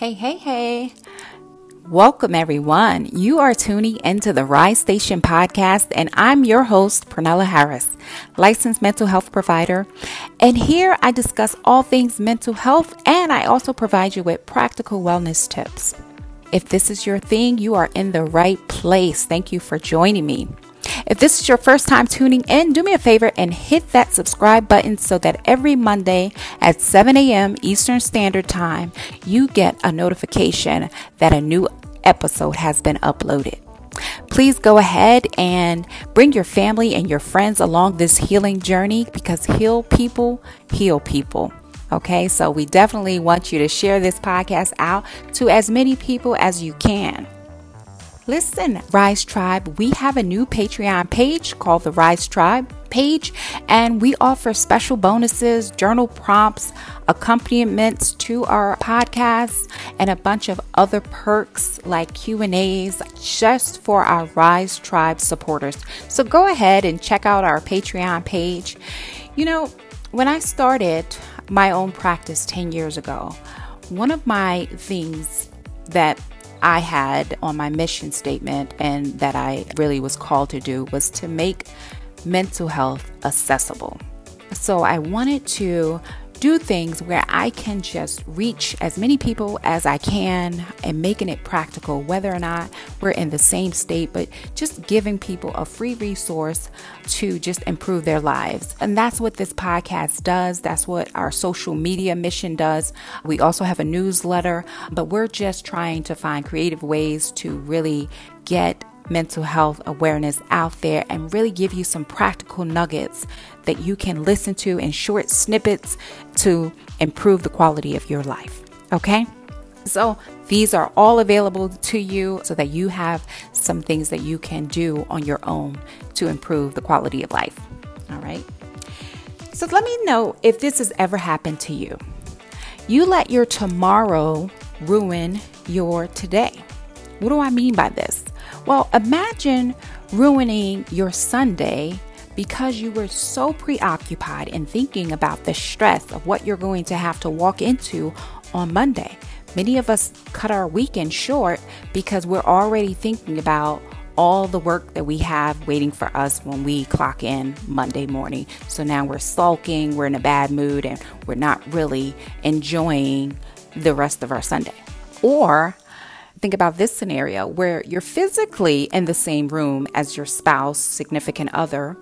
Hey, hey, hey. Welcome, everyone. You are tuning into the Rise Station podcast, and I'm your host, Pernella Harris, licensed mental health provider. And here I discuss all things mental health, and I also provide you with practical wellness tips. If this is your thing, you are in the right place. Thank you for joining me. If this is your first time tuning in, do me a favor and hit that subscribe button so that every Monday at 7 a.m. Eastern Standard Time, you get a notification that a new episode has been uploaded. Please go ahead and bring your family and your friends along this healing journey because heal people heal people. Okay, so we definitely want you to share this podcast out to as many people as you can. Listen, Rise Tribe, we have a new Patreon page called the Rise Tribe page and we offer special bonuses, journal prompts, accompaniments to our podcasts and a bunch of other perks like Q&As just for our Rise Tribe supporters. So go ahead and check out our Patreon page. You know, when I started my own practice 10 years ago, one of my things that I had on my mission statement and that I really was called to do was to make mental health accessible. So I wanted to do things where I can just reach as many people as I can and making it practical, whether or not we're in the same state, but just giving people a free resource to just improve their lives. And that's what this podcast does. That's what our social media mission does. We also have a newsletter, but we're just trying to find creative ways to really get mental health awareness out there and really give you some practical nuggets that you can listen to in short snippets to improve the quality of your life. Okay? So, these are all available to you so that you have some things that you can do on your own to improve the quality of life. All right? So, let me know if this has ever happened to you. You let your tomorrow ruin your today. What do I mean by this? Well, imagine ruining your Sunday because you were so preoccupied in thinking about the stress of what you're going to have to walk into on Monday. Many of us cut our weekend short because we're already thinking about all the work that we have waiting for us when we clock in Monday morning. So now we're sulking, we're in a bad mood, and we're not really enjoying the rest of our Sunday. Or Think about this scenario where you're physically in the same room as your spouse, significant other,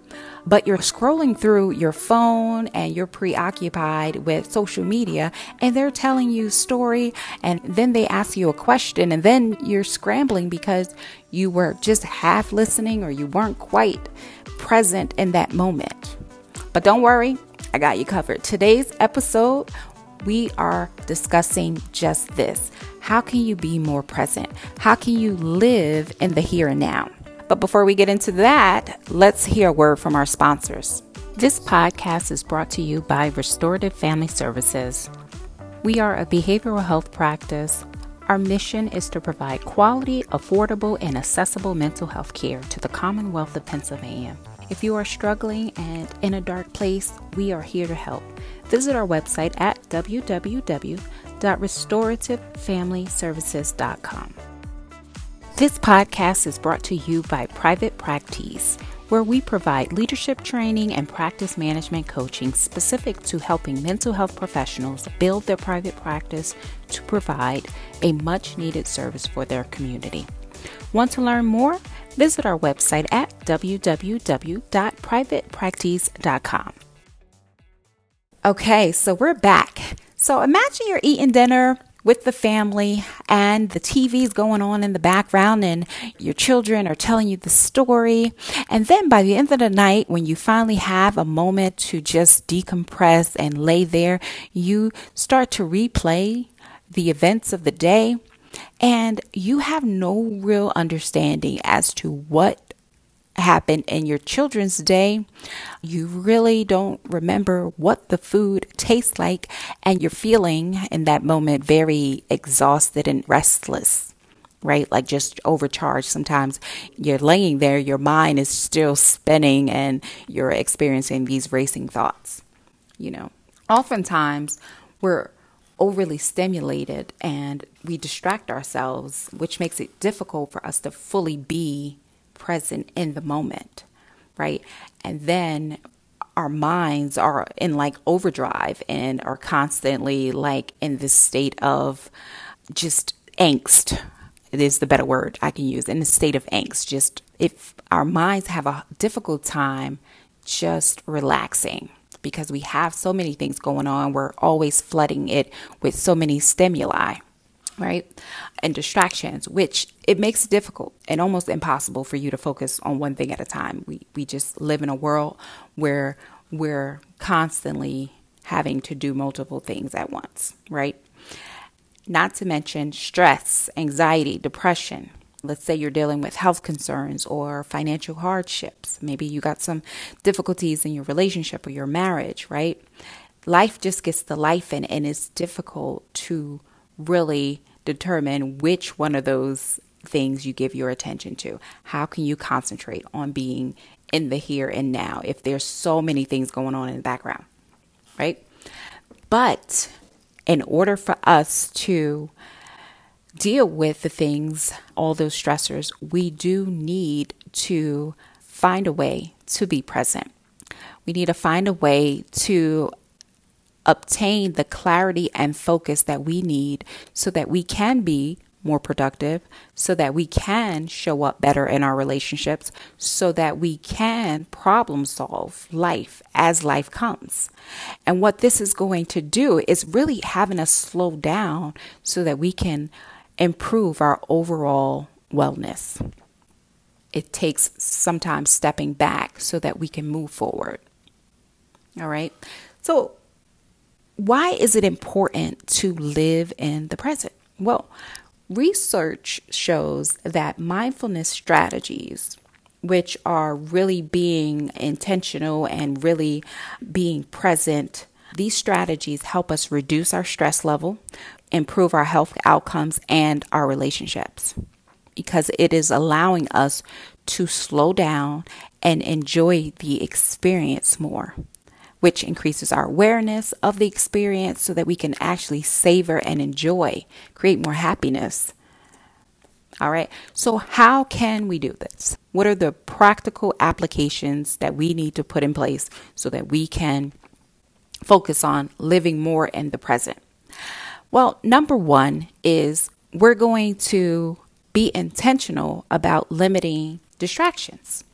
but you're scrolling through your phone and you're preoccupied with social media and they're telling you a story and then they ask you a question and then you're scrambling because you were just half listening or you weren't quite present in that moment. But don't worry, I got you covered. Today's episode, we are discussing just this how can you be more present? How can you live in the here and now? But before we get into that, let's hear a word from our sponsors. This podcast is brought to you by Restorative Family Services. We are a behavioral health practice. Our mission is to provide quality, affordable, and accessible mental health care to the Commonwealth of Pennsylvania. If you are struggling and in a dark place, we are here to help. Visit our website at www.restorativefamilyservices.com. This podcast is brought to you by Private Practice, where we provide leadership training and practice management coaching specific to helping mental health professionals build their private practice to provide a much needed service for their community. Want to learn more? Visit our website at www.privatepractice.com. Okay, so we're back. So imagine you're eating dinner with the family and the TV's going on in the background and your children are telling you the story. And then by the end of the night, when you finally have a moment to just decompress and lay there, you start to replay the events of the day and you have no real understanding as to what happened in your children's day. You really don't remember what the food tastes like, and you're feeling in that moment very exhausted and restless, right? Like just overcharged. Sometimes you're laying there, your mind is still spinning, and you're experiencing these racing thoughts. You know, oftentimes we're overly stimulated and we distract ourselves, which makes it difficult for us to fully be present in the moment, right? And then our minds are in like overdrive and are constantly like in this state of just angst. It is the better word I can use in the state of angst. Just if our minds have a difficult time just relaxing because we have so many things going on, we're always flooding it with so many stimuli right? And distractions, which it makes it difficult and almost impossible for you to focus on one thing at a time. We we just live in a world where we're constantly having to do multiple things at once, right? Not to mention stress, anxiety, depression. Let's say you're dealing with health concerns or financial hardships. Maybe you got some difficulties in your relationship or your marriage, right? Life just gets the life in, and it's difficult to really determine which one of those things you give your attention to. How can you concentrate on being in the here and now if there's so many things going on in the background, right? But in order for us to deal with the things, all those stressors, we do need to find a way to be present. We need to find a way to obtain the clarity and focus that we need so that we can be more productive, so that we can show up better in our relationships, so that we can problem solve life as life comes. And what this is going to do is really having us slow down so that we can improve our overall wellness. It takes sometimes stepping back so that we can move forward. All right. So, why is it important to live in the present? Well, research shows that mindfulness strategies, which are really being intentional and really being present, these strategies help us reduce our stress level, improve our health outcomes, and our relationships because it is allowing us to slow down and enjoy the experience more which increases our awareness of the experience so that we can actually savor and enjoy, create more happiness. All right. So, how can we do this? What are the practical applications that we need to put in place so that we can focus on living more in the present? Well, number one is we're going to be intentional about limiting distractions.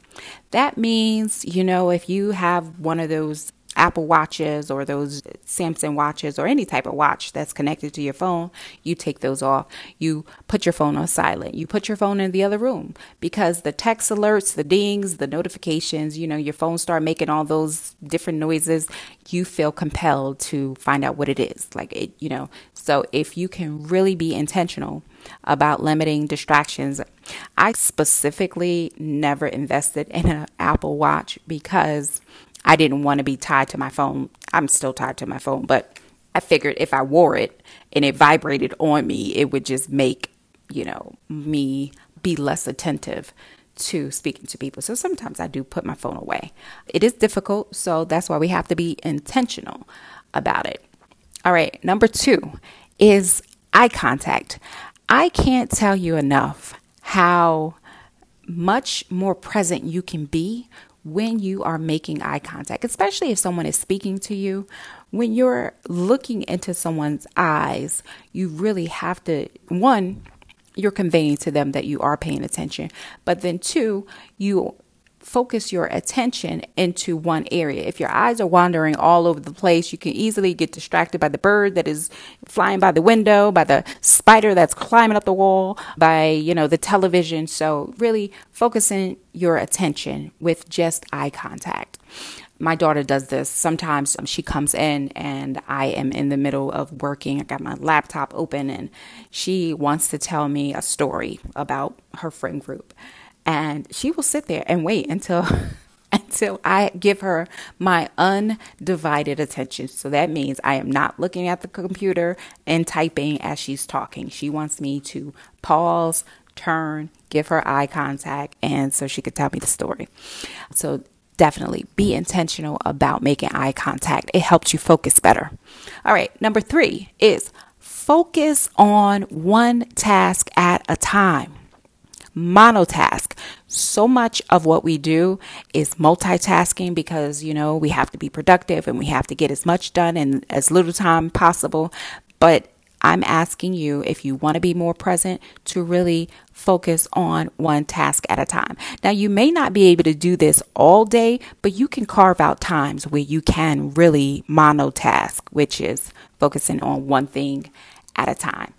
That means, you know, if you have one of those Apple watches or those Samsung watches or any type of watch that's connected to your phone, you take those off. You put your phone on silent. You put your phone in the other room because the text alerts, the dings, the notifications, you know, your phone start making all those different noises. You feel compelled to find out what it is. Like it, you know. So if you can really be intentional about limiting distractions, I specifically never invested in an Apple Watch because I didn't want to be tied to my phone. I'm still tied to my phone, but I figured if I wore it and it vibrated on me, it would just make, you know, me be less attentive to speaking to people. So sometimes I do put my phone away. It is difficult, so that's why we have to be intentional about it. All right, number two is eye contact. I can't tell you enough how much more present you can be when you are making eye contact, especially if someone is speaking to you. When you're looking into someone's eyes, you really have to, one, you're conveying to them that you are paying attention, but then two, you focus your attention into one area. If your eyes are wandering all over the place, you can easily get distracted by the bird that is flying by the window, by the spider that's climbing up the wall, by, you know, the television. So really focusing your attention with just eye contact. My daughter does this. Sometimes um, she comes in and I am in the middle of working. I got my laptop open and she wants to tell me a story about her friend group and she will sit there and wait until until I give her my undivided attention. So that means I am not looking at the computer and typing as she's talking. She wants me to pause, turn, give her eye contact and so she could tell me the story. So definitely be intentional about making eye contact. It helps you focus better. All right, number three is focus on one task at a time. Monotask. So much of what we do is multitasking because, you know, we have to be productive and we have to get as much done in as little time possible. But I'm asking you, if you want to be more present, to really focus on one task at a time. Now, you may not be able to do this all day, but you can carve out times where you can really monotask, which is focusing on one thing at a time.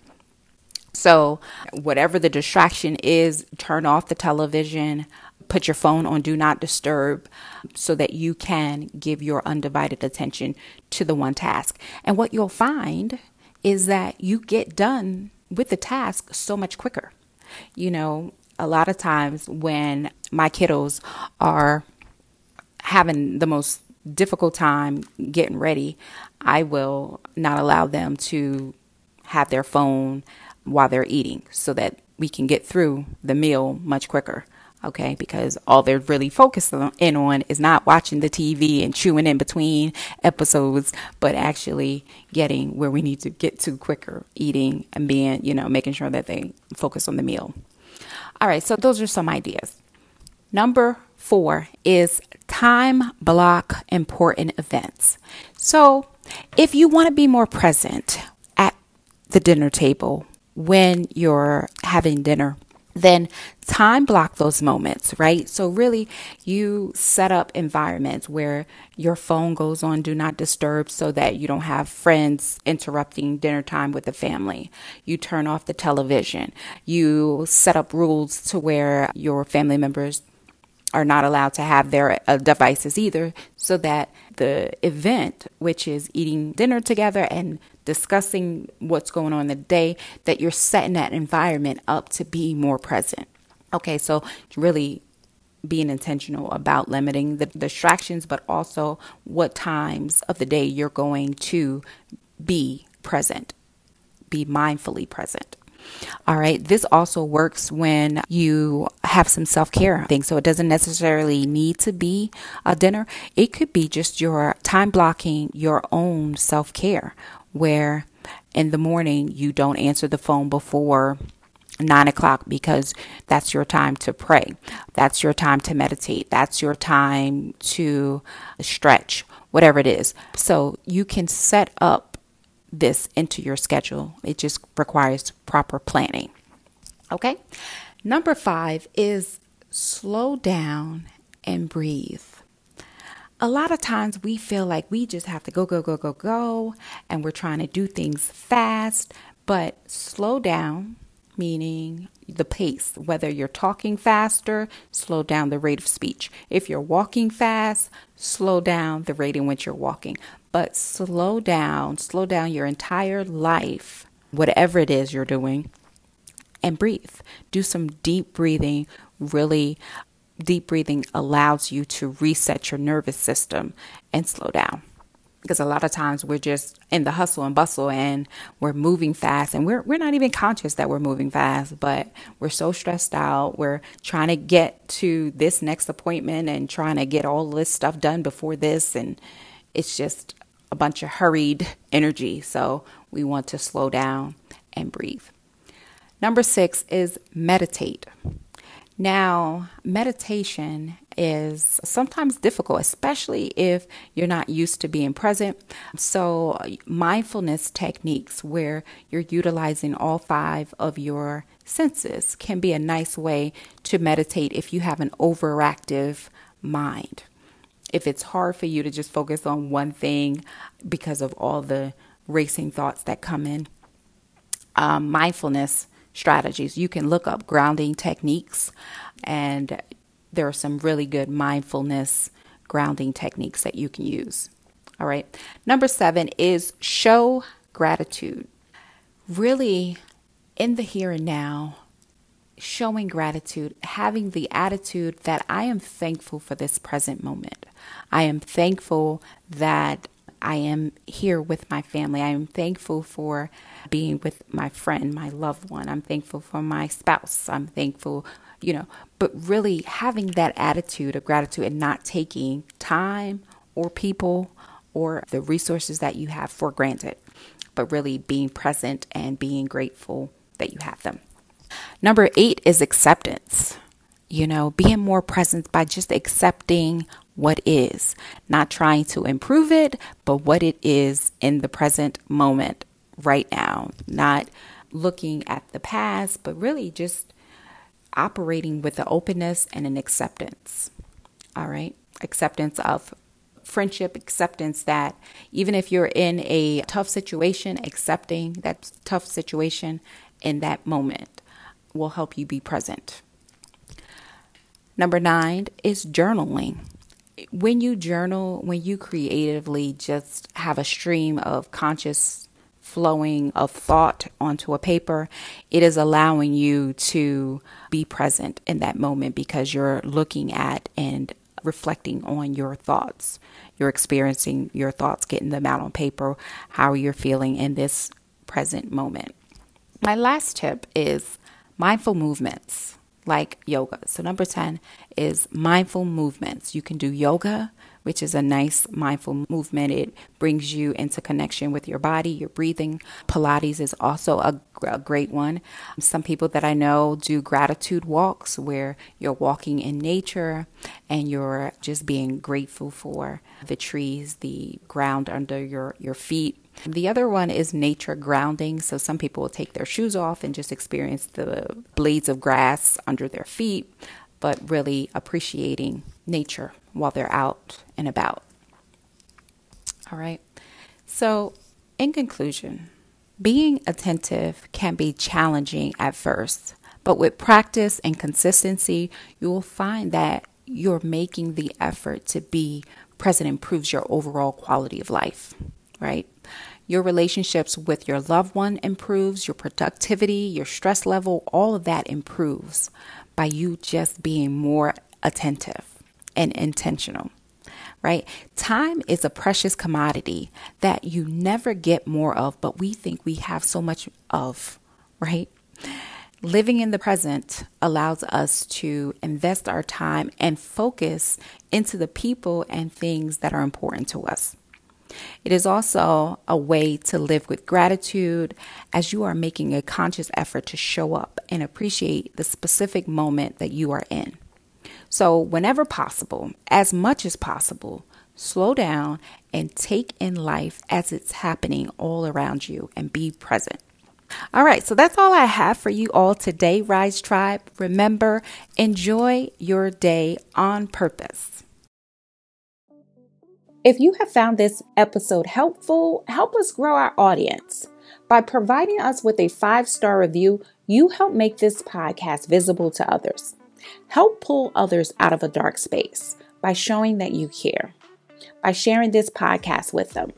So, whatever the distraction is, turn off the television, put your phone on do not disturb so that you can give your undivided attention to the one task. And what you'll find is that you get done with the task so much quicker. You know, a lot of times when my kiddos are having the most difficult time getting ready, I will not allow them to have their phone while they're eating so that we can get through the meal much quicker okay? Because all they're really focused in on is not watching the TV and chewing in between episodes, but actually getting where we need to get to quicker, eating and being, you know, making sure that they focus on the meal. All right, so those are some ideas. Number four is time block important events. So if you want to be more present at the dinner table when you're having dinner, then time block those moments, right? So, really, you set up environments where your phone goes on do not disturb so that you don't have friends interrupting dinner time with the family. You turn off the television. You set up rules to where your family members are not allowed to have their uh, devices either, so that the event, which is eating dinner together and discussing what's going on in the day, that you're setting that environment up to be more present. Okay, so really being intentional about limiting the distractions, but also what times of the day you're going to be present, be mindfully present. All right. This also works when you have some self care things. So it doesn't necessarily need to be a dinner. It could be just your time blocking your own self care where in the morning you don't answer the phone before nine o'clock because that's your time to pray. That's your time to meditate. That's your time to stretch, whatever it is. So you can set up this into your schedule. It just requires proper planning. Okay. Number five is slow down and breathe a lot of times we feel like we just have to go, go, go, go, go, and we're trying to do things fast, but slow down, meaning the pace. Whether you're talking faster, slow down the rate of speech. If you're walking fast, slow down the rate in which you're walking. But slow down, slow down your entire life, whatever it is you're doing, and breathe. Do some deep breathing, really deep breathing allows you to reset your nervous system and slow down. Because a lot of times we're just in the hustle and bustle and we're moving fast and we're, we're not even conscious that we're moving fast, but we're so stressed out. We're trying to get to this next appointment and trying to get all this stuff done before this. And it's just a bunch of hurried energy. So we want to slow down and breathe. Number six is meditate. Now, meditation is sometimes difficult, especially if you're not used to being present. So, mindfulness techniques where you're utilizing all five of your senses can be a nice way to meditate if you have an overactive mind. If it's hard for you to just focus on one thing because of all the racing thoughts that come in, um, mindfulness strategies. You can look up grounding techniques, and there are some really good mindfulness grounding techniques that you can use. All right. Number seven is show gratitude. Really, in the here and now, showing gratitude, having the attitude that I am thankful for this present moment. I am thankful that I am here with my family. I am thankful for being with my friend, my loved one. I'm thankful for my spouse. I'm thankful, you know, but really having that attitude of gratitude and not taking time or people or the resources that you have for granted, but really being present and being grateful that you have them. Number eight is acceptance. You know, being more present by just accepting what is, not trying to improve it, but what it is in the present moment right now, not looking at the past, but really just operating with the openness and an acceptance. All right. Acceptance of friendship, acceptance that even if you're in a tough situation, accepting that tough situation in that moment will help you be present. Number nine is journaling. When you journal, when you creatively just have a stream of conscious flowing of thought onto a paper, it is allowing you to be present in that moment because you're looking at and reflecting on your thoughts. You're experiencing your thoughts, getting them out on paper, how you're feeling in this present moment. My last tip is mindful movements like yoga. So, number 10 is mindful movements. You can do yoga, which is a nice mindful movement. It brings you into connection with your body, your breathing. Pilates is also a, a great one. Some people that I know do gratitude walks where you're walking in nature and you're just being grateful for the trees, the ground under your, your feet the other one is nature grounding. So some people will take their shoes off and just experience the blades of grass under their feet, but really appreciating nature while they're out and about. All right. So, in conclusion, being attentive can be challenging at first, but with practice and consistency, you will find that you're making the effort to be present improves your overall quality of life, right? Your relationships with your loved one improves, your productivity, your stress level, all of that improves by you just being more attentive and intentional. Right? Time is a precious commodity that you never get more of, but we think we have so much of, right? Living in the present allows us to invest our time and focus into the people and things that are important to us. It is also a way to live with gratitude as you are making a conscious effort to show up and appreciate the specific moment that you are in. So, whenever possible, as much as possible, slow down and take in life as it's happening all around you and be present. All right, so that's all I have for you all today, Rise Tribe. Remember, enjoy your day on purpose. If you have found this episode helpful, help us grow our audience. By providing us with a five star review, you help make this podcast visible to others. Help pull others out of a dark space by showing that you care, by sharing this podcast with them.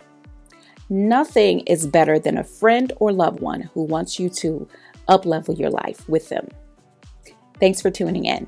Nothing is better than a friend or loved one who wants you to uplevel your life with them. Thanks for tuning in.